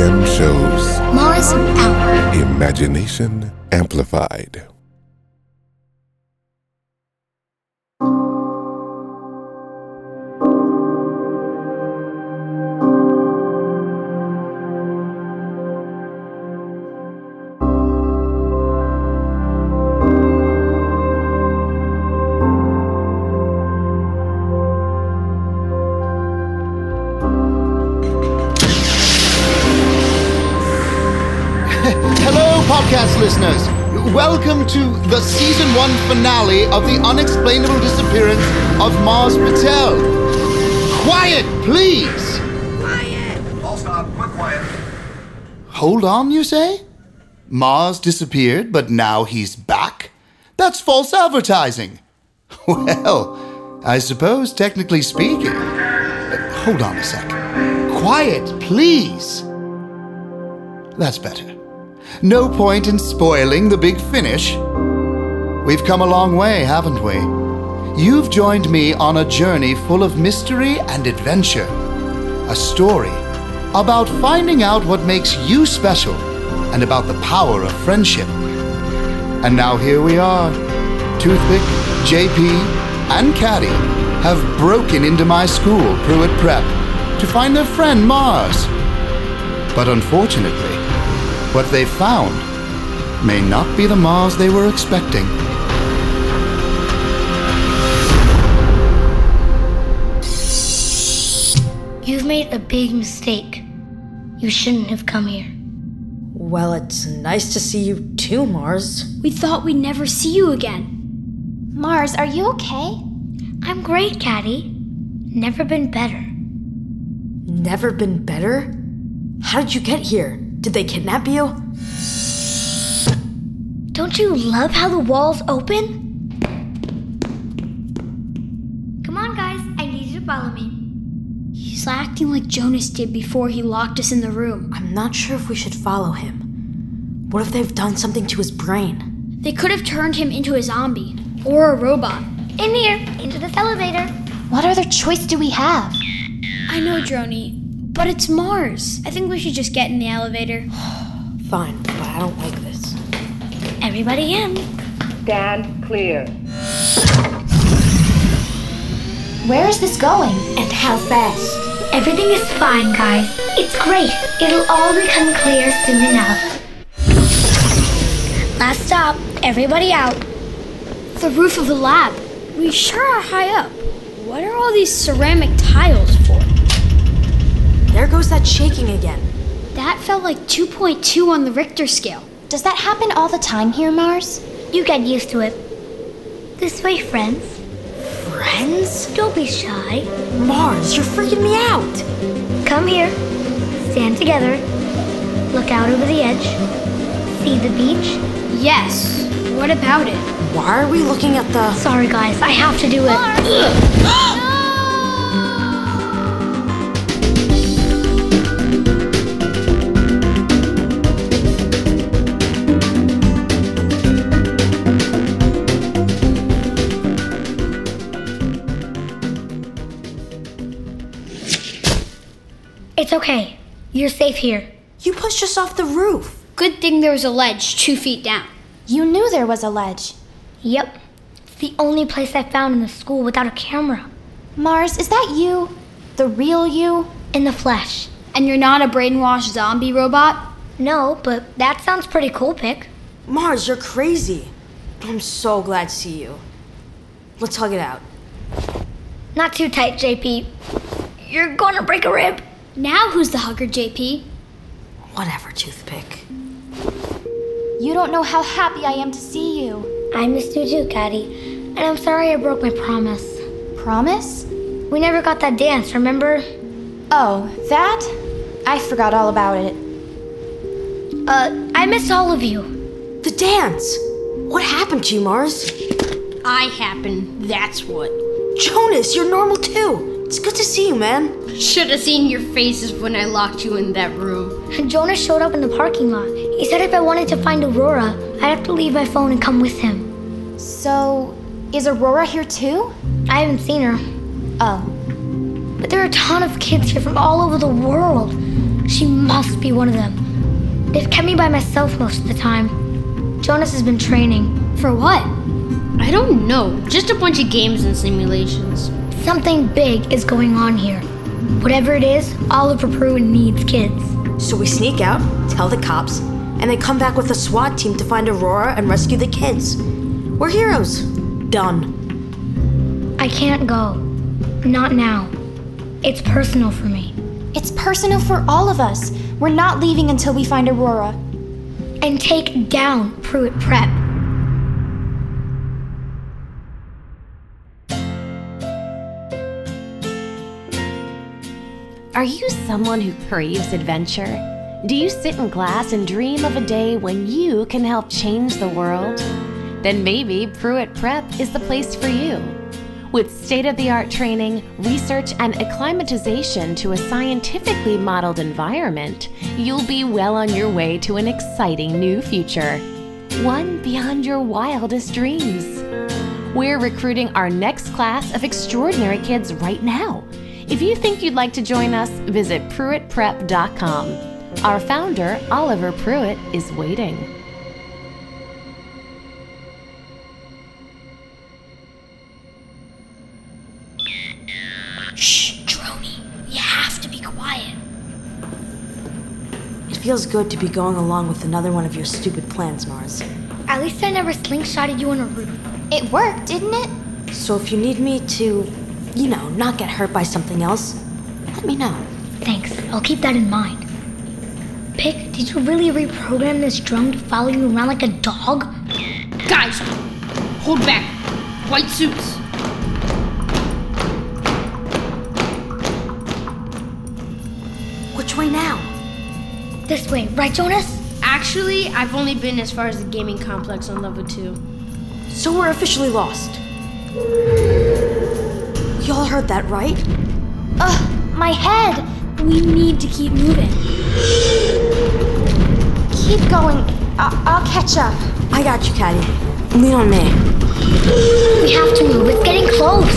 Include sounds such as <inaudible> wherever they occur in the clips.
run! Shows Mars out. Imagination Amplified. To the season one finale of the unexplainable disappearance of Mars Patel. Quiet, please. Quiet! All stop. Quick quiet. Hold on, you say? Mars disappeared, but now he's back? That's false advertising. <laughs> Well, I suppose, technically speaking. Hold on a sec. Quiet, please. That's better. No point in spoiling the big finish. We've come a long way, haven't we? You've joined me on a journey full of mystery and adventure. A story about finding out what makes you special and about the power of friendship. And now here we are. Toothpick, JP, and Caddy have broken into my school, Pruitt Prep, to find their friend Mars. But unfortunately, what they found may not be the Mars they were expecting. You've made a big mistake. You shouldn't have come here. Well, it's nice to see you too, Mars. We thought we'd never see you again. Mars, are you okay? I'm great, Caddy. Never been better. Never been better? How did you get here? Did they kidnap you? Don't you love how the walls open? Come on, guys. I need you to follow me. He's acting like Jonas did before he locked us in the room. I'm not sure if we should follow him. What if they've done something to his brain? They could have turned him into a zombie or a robot. In here, into this elevator. What other choice do we have? I know, Droney, but it's Mars. I think we should just get in the elevator. <sighs> Fine, but I don't like this. Everybody in. Stand clear. Where is this going? And how fast? Everything is fine, guys. It's great. It'll all become clear soon enough. Last stop. Everybody out. The roof of the lab. We sure are high up. What are all these ceramic tiles for? There goes that shaking again. That felt like 2.2 on the Richter scale. Does that happen all the time here, Mars? You get used to it. This way, friends. Friends? Don't be shy. Mars, you're freaking me out. Come here. Stand together. Look out over the edge. See the beach? Yes. What about it? Why are we looking at the. Sorry, guys. I have to do it. <gasps> You're safe here. You pushed us off the roof. Good thing there was a ledge two feet down. You knew there was a ledge. Yep. It's the only place I found in the school without a camera. Mars, is that you? The real you? In the flesh. And you're not a brainwashed zombie robot? No, but that sounds pretty cool, Pick. Mars, you're crazy. I'm so glad to see you. Let's hug it out. Not too tight, JP. You're gonna break a rib. Now who's the hugger, JP? Whatever, toothpick. You don't know how happy I am to see you. I missed you too, Caddy. And I'm sorry I broke my promise. Promise? We never got that dance, remember? Oh, that? I forgot all about it. Uh, I miss all of you. The dance! What happened to you, Mars? I happened, that's what. Jonas, you're normal too. It's good to see you, man. Should have seen your faces when I locked you in that room. Jonas showed up in the parking lot. He said if I wanted to find Aurora, I'd have to leave my phone and come with him. So, is Aurora here too? I haven't seen her. Oh. But there are a ton of kids here from all over the world. She must be one of them. They've kept me by myself most of the time. Jonas has been training. For what? I don't know. Just a bunch of games and simulations. Something big is going on here. Whatever it is, Oliver Pruitt needs kids. So we sneak out, tell the cops, and they come back with a SWAT team to find Aurora and rescue the kids. We're heroes. Done. I can't go. Not now. It's personal for me. It's personal for all of us. We're not leaving until we find Aurora. And take down Pruitt Prep. Are you someone who craves adventure? Do you sit in class and dream of a day when you can help change the world? Then maybe Pruitt Prep is the place for you. With state of the art training, research, and acclimatization to a scientifically modeled environment, you'll be well on your way to an exciting new future. One beyond your wildest dreams. We're recruiting our next class of extraordinary kids right now. If you think you'd like to join us, visit PruittPrep.com. Our founder, Oliver Pruitt, is waiting. Shh, Droney. You have to be quiet. It feels good to be going along with another one of your stupid plans, Mars. At least I never slingshotted you on a roof. It worked, didn't it? So if you need me to, you know, not get hurt by something else, let me know. Thanks. I'll keep that in mind. Pick, did you really reprogram this drone to follow you around like a dog? Guys, hold back. White suits. Which way now? This way, right, Jonas? Actually, I've only been as far as the gaming complex on level 2. So we're officially lost. Y'all heard that, right? Ugh, my head! We need to keep moving. Keep going. I- I'll catch up. I got you, Caddy. Lean on me. We have to move. It's getting close.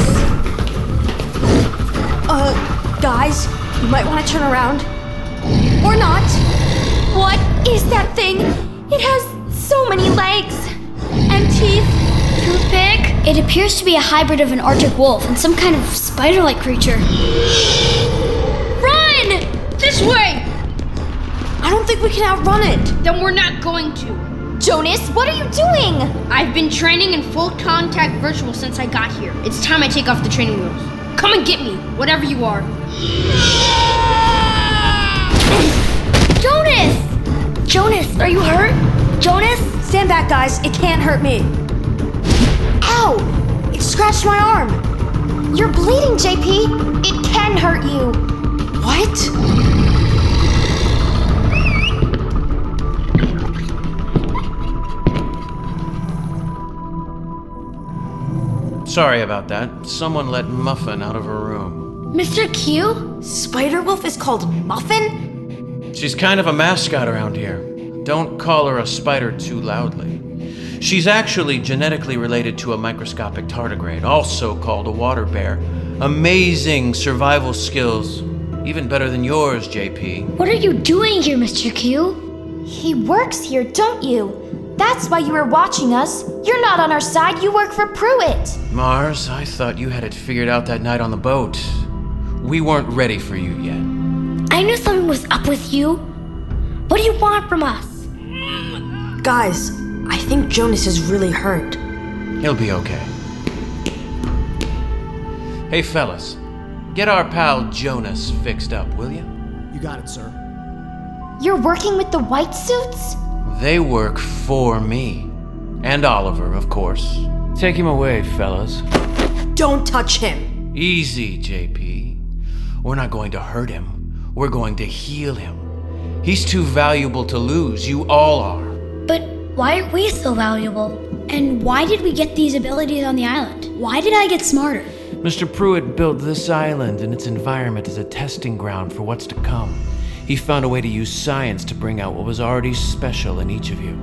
Uh, guys, you might want to turn around. Or not. What is that thing? It has so many legs and teeth. Toothpick? It appears to be a hybrid of an Arctic wolf and some kind of spider like creature. Run! This way! I don't think we can outrun it. Then we're not going to. Jonas, what are you doing? I've been training in full contact virtual since I got here. It's time I take off the training wheels. Come and get me, whatever you are. Jonas! Jonas, are you hurt? Jonas? Stand back, guys. It can't hurt me. Ow! It scratched my arm. You're bleeding, JP. It can hurt you. What? Sorry about that. Someone let Muffin out of her room. Mr. Q? Spider Wolf is called Muffin? She's kind of a mascot around here. Don't call her a spider too loudly. She's actually genetically related to a microscopic tardigrade, also called a water bear. Amazing survival skills, even better than yours, JP. What are you doing here, Mr. Q? He works here, don't you? That's why you were watching us. You're not on our side, you work for Pruitt. Mars, I thought you had it figured out that night on the boat. We weren't ready for you yet. I knew something was up with you. What do you want from us? Guys, I think Jonas is really hurt. He'll be okay. Hey, fellas, get our pal Jonas fixed up, will you? You got it, sir. You're working with the white suits? They work for me. And Oliver, of course. Take him away, fellas. Don't touch him. Easy, JP. We're not going to hurt him. We're going to heal him. He's too valuable to lose. You all are. But why aren't we so valuable? And why did we get these abilities on the island? Why did I get smarter? Mr. Pruitt built this island and its environment as a testing ground for what's to come. He found a way to use science to bring out what was already special in each of you.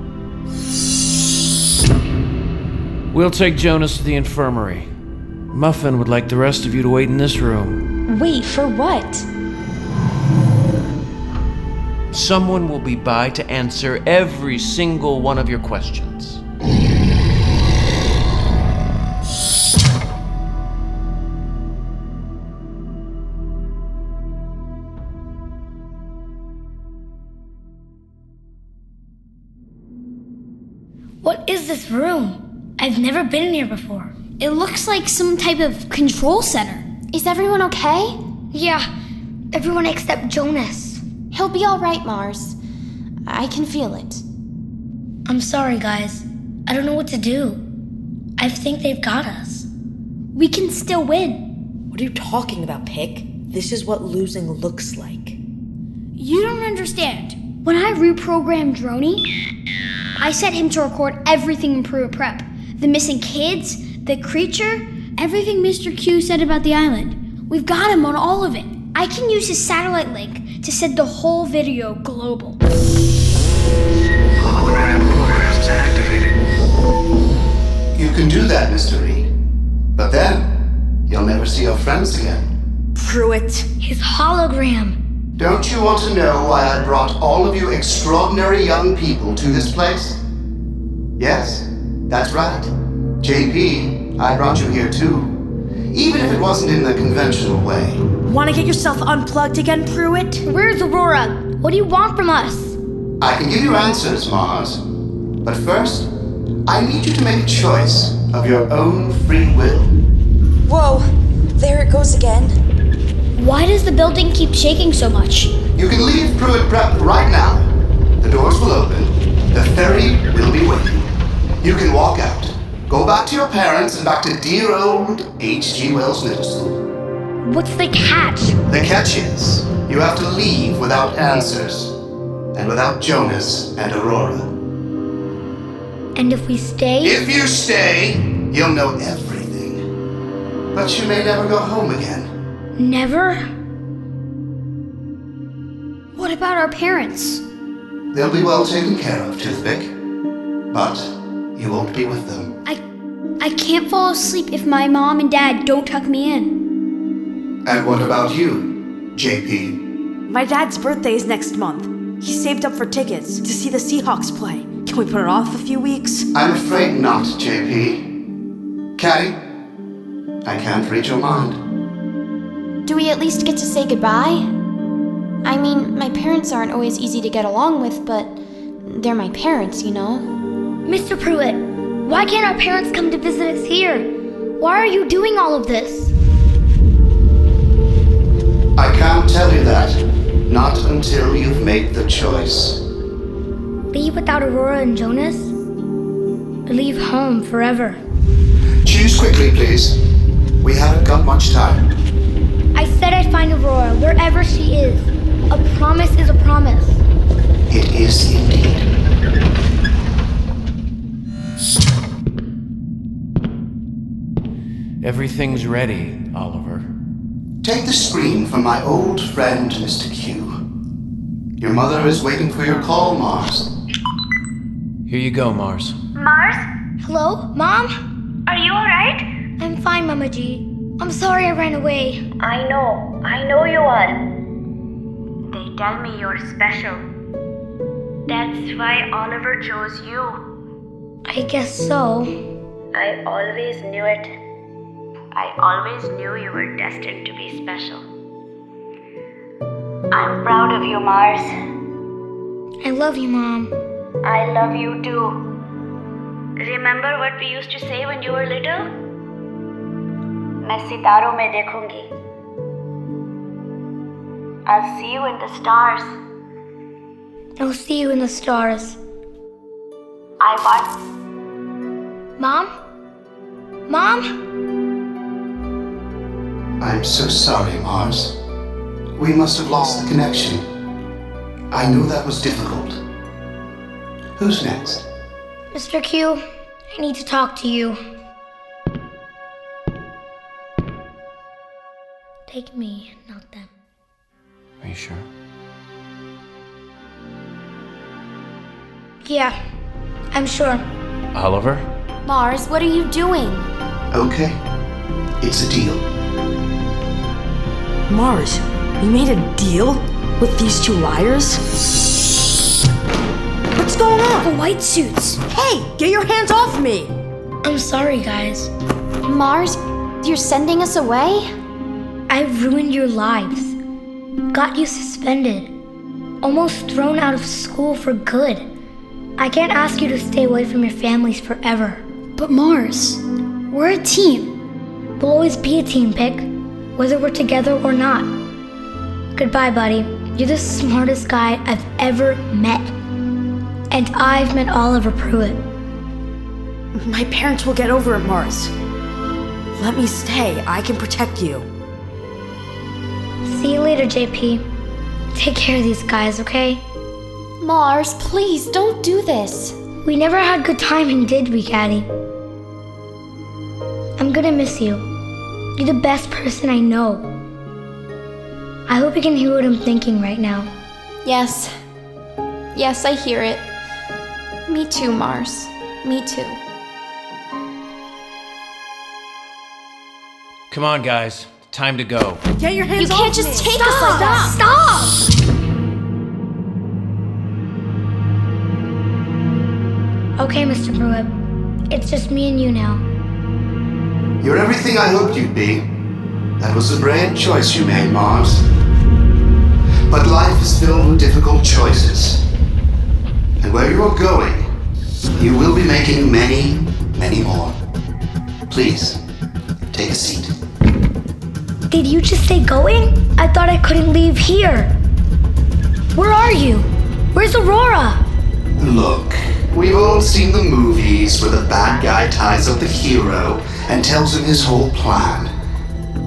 We'll take Jonas to the infirmary. Muffin would like the rest of you to wait in this room. Wait, for what? Someone will be by to answer every single one of your questions. What is this room? I've never been in here before. It looks like some type of control center. Is everyone okay? Yeah, everyone except Jonas. He'll be alright, Mars. I can feel it. I'm sorry, guys. I don't know what to do. I think they've got us. We can still win. What are you talking about, Pick? This is what losing looks like. You don't understand. When I reprogrammed Droney, I set him to record everything in Pruitt Prep. The missing kids, the creature, everything Mr. Q said about the island. We've got him on all of it. I can use his satellite link to send the whole video global. Hologram programs activated. You can do that, Mr. Reed. But then, you'll never see your friends again. Pruitt. His hologram. Don't you want to know why I brought all of you extraordinary young people to this place? Yes, that's right. JP, I brought you here too. Even if it wasn't in the conventional way. Want to get yourself unplugged again, Pruitt? Where's Aurora? What do you want from us? I can give you answers, Mars. But first, I need you to make a choice of your own free will. Whoa, there it goes again. Why does the building keep shaking so much? You can leave Pruitt Prep right now. The doors will open. The ferry will be waiting. You can walk out. Go back to your parents and back to dear old H.G. Wells Middle School. What's the catch? The catch is, you have to leave without answers. And without Jonas and Aurora. And if we stay? If you stay, you'll know everything. But you may never go home again. Never? What about our parents? They'll be well taken care of, Toothpick. But you won't be with them. I I can't fall asleep if my mom and dad don't tuck me in. And what about you, JP? My dad's birthday is next month. He saved up for tickets to see the Seahawks play. Can we put it off a few weeks? I'm afraid not, JP. Caddy, I can't read your mind. Do we at least get to say goodbye? I mean, my parents aren't always easy to get along with, but they're my parents, you know? Mr. Pruitt, why can't our parents come to visit us here? Why are you doing all of this? I can't tell you that. Not until you've made the choice. Leave without Aurora and Jonas? Leave home forever? Choose quickly, please. We haven't got much time. I said I'd find Aurora wherever she is. A promise is a promise. It is indeed. Everything's ready, Oliver. Take the screen from my old friend, Mr. Q. Your mother is waiting for your call, Mars. Here you go, Mars. Mars? Hello? Mom? Are you alright? I'm fine, Mama G. I'm sorry I ran away. I know, I know you are. They tell me you're special. That's why Oliver chose you. I guess so. I always knew it. I always knew you were destined to be special. I'm proud of you, Mars. I love you, Mom. I love you too. Remember what we used to say when you were little? मैं सितारों में देखूंगी. I'll see you in the stars. I'll see you in the stars. I want. Mom? Mom? I'm so sorry, Mars. We must have lost the connection. I know that was difficult. Who's next? Mr. Q, I need to talk to you. Take me, not them. Are you sure? Yeah, I'm sure. Oliver? Mars, what are you doing? Okay. It's a deal. Mars, you made a deal with these two liars? What's going on? The white suits. Hey, get your hands off me! I'm sorry, guys. Mars, you're sending us away? I ruined your lives. Got you suspended. Almost thrown out of school for good. I can't ask you to stay away from your families forever. But Mars, we're a team. We'll always be a team, Pick, whether we're together or not. Goodbye, buddy. You're the smartest guy I've ever met. And I've met Oliver Pruitt. My parents will get over it, Mars. Let me stay. I can protect you. See you later, JP. Take care of these guys, okay? Mars, please don't do this. We never had good timing, did we, Caddy? I'm gonna miss you. You're the best person I know. I hope you can hear what I'm thinking right now. Yes. Yes, I hear it. Me too, Mars. Me too. Come on, guys. Time to go. Get your hands You off can't just me. take us like that. Stop! Okay, Mr. Pruitt. It's just me and you now. You're everything I hoped you'd be. That was a brave choice you made, Mars. But life is filled with difficult choices. And where you're going, you will be making many, many more. Please, take a seat. Did you just say going? I thought I couldn't leave here. Where are you? Where's Aurora? Look, we've all seen the movies where the bad guy ties up the hero and tells him his whole plan.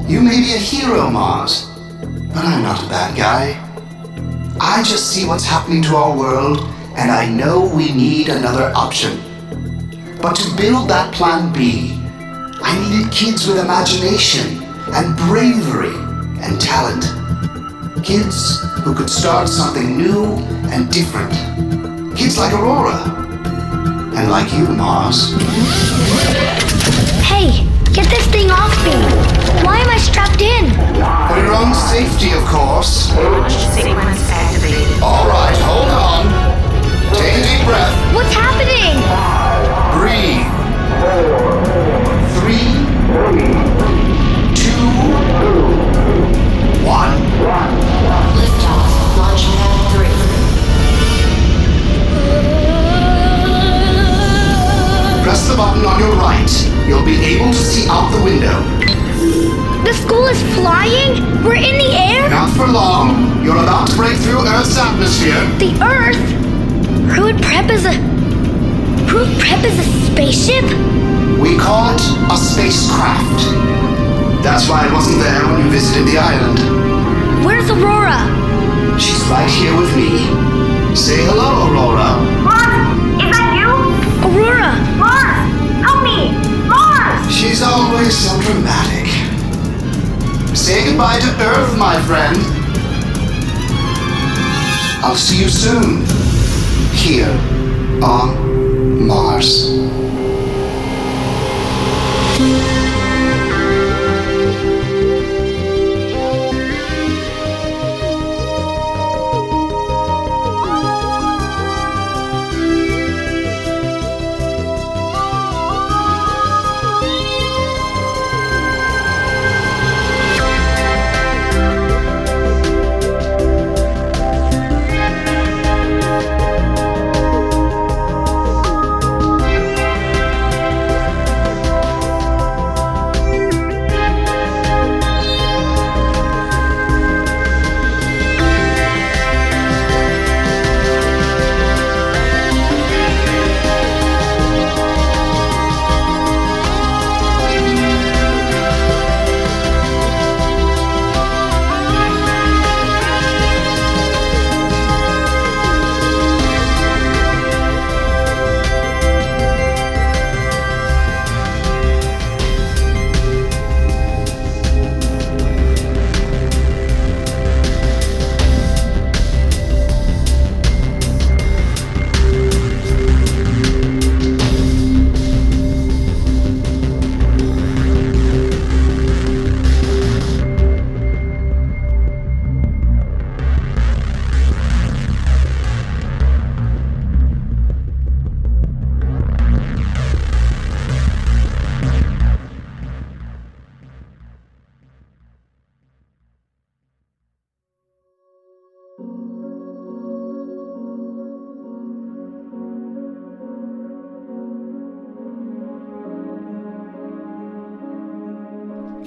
You may be a hero, Mars, but I'm not a bad guy. I just see what's happening to our world, and I know we need another option. But to build that plan B, I needed kids with imagination and bravery and talent. Kids who could start something new and different. Kids like Aurora. And like you, Mars. Get this thing off me. Why am I strapped in? For your own safety, of course. Sequence activated. All right, hold on. Take a deep breath. What's happening? Breathe. Three, button on your right. You'll be able to see out the window. The school is flying? We're in the air? Not for long. You're about to break through Earth's atmosphere. The Earth? Pruitt Prep is a. Pruitt Prep is a spaceship? We call it a spacecraft. That's why it wasn't there when you visited the island. Where's Aurora? She's right here with me. Say hello, Aurora. She's always so dramatic. Say goodbye to Earth, my friend. I'll see you soon. Here on Mars.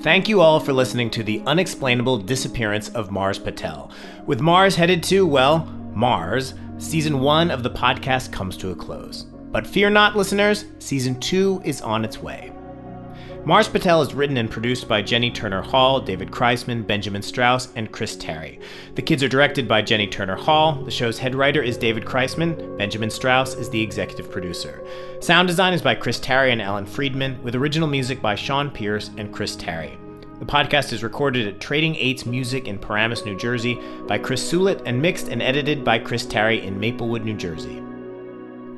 Thank you all for listening to the unexplainable disappearance of Mars Patel. With Mars headed to, well, Mars, season one of the podcast comes to a close. But fear not, listeners, season two is on its way. Mars Patel is written and produced by Jenny Turner Hall, David Kreisman, Benjamin Strauss, and Chris Terry. The kids are directed by Jenny Turner Hall. The show's head writer is David Kreisman. Benjamin Strauss is the executive producer. Sound design is by Chris Terry and Alan Friedman, with original music by Sean Pierce and Chris Terry. The podcast is recorded at Trading Eights Music in Paramus, New Jersey, by Chris Sulit, and mixed and edited by Chris Terry in Maplewood, New Jersey.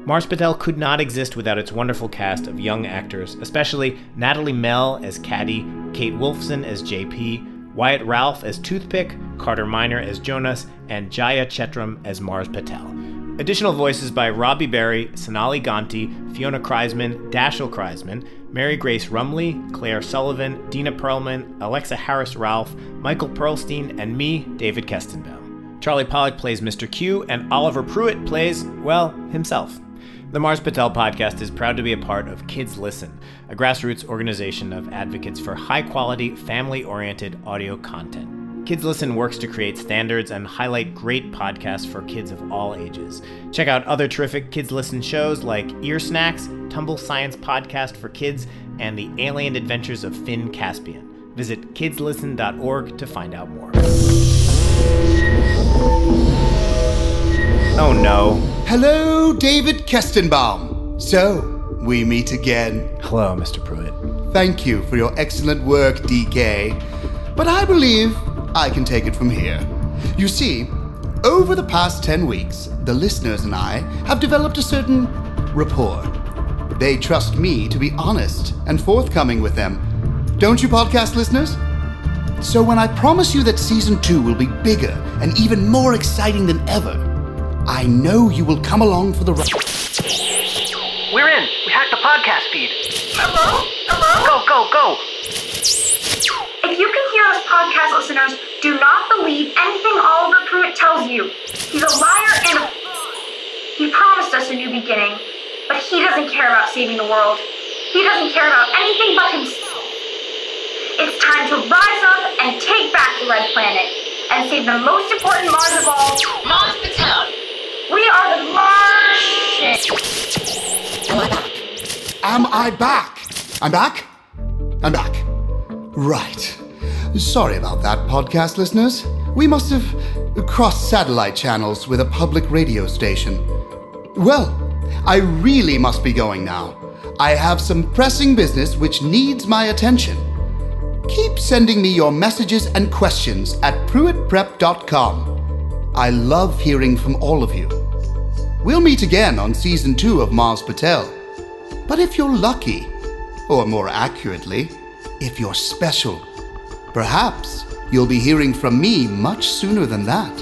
Mars Patel could not exist without its wonderful cast of young actors, especially Natalie Mell as Caddy, Kate Wolfson as JP, Wyatt Ralph as Toothpick, Carter Miner as Jonas, and Jaya Chetram as Mars Patel. Additional voices by Robbie Berry, Sonali Ganti, Fiona Kreisman, Dashiell Kreisman, Mary Grace Rumley, Claire Sullivan, Dina Perlman, Alexa Harris Ralph, Michael Perlstein, and me, David Kestenbaum. Charlie Pollock plays Mr. Q, and Oliver Pruitt plays, well, himself. The Mars Patel podcast is proud to be a part of Kids Listen, a grassroots organization of advocates for high quality, family oriented audio content. Kids Listen works to create standards and highlight great podcasts for kids of all ages. Check out other terrific Kids Listen shows like Ear Snacks, Tumble Science Podcast for Kids, and The Alien Adventures of Finn Caspian. Visit kidslisten.org to find out more. Oh no. Hello, David Kestenbaum. So, we meet again. Hello, Mr. Pruitt. Thank you for your excellent work, DK. But I believe I can take it from here. You see, over the past 10 weeks, the listeners and I have developed a certain rapport. They trust me to be honest and forthcoming with them. Don't you, podcast listeners? So when I promise you that season two will be bigger and even more exciting than ever, I know you will come along for the ride. We're in. We hacked the podcast feed. Hello? Hello? Go, go, go. If you can hear us podcast listeners, do not believe anything Oliver Pruitt tells you. He's a liar and a He promised us a new beginning, but he doesn't care about saving the world. He doesn't care about anything but himself. It's time to rise up and take back the Red Planet and save the most important Mars of all, Mars Patel. We are the Martians! Am I back? I'm back? I'm back. Right. Sorry about that, podcast listeners. We must have crossed satellite channels with a public radio station. Well, I really must be going now. I have some pressing business which needs my attention. Keep sending me your messages and questions at pruittprep.com. I love hearing from all of you. We'll meet again on season two of Mars Patel. But if you're lucky, or more accurately, if you're special, perhaps you'll be hearing from me much sooner than that.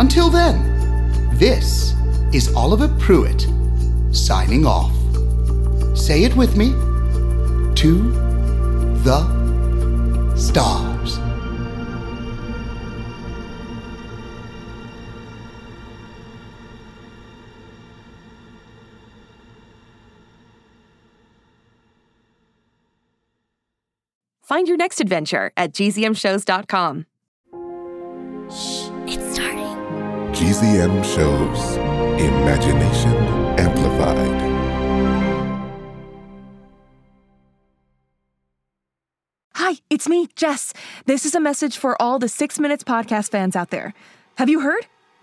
Until then, this is Oliver Pruitt signing off. Say it with me to the stars. Find your next adventure at gzmshows.com. It's starting. GZM shows Imagination Amplified. Hi, it's me, Jess. This is a message for all the Six Minutes podcast fans out there. Have you heard?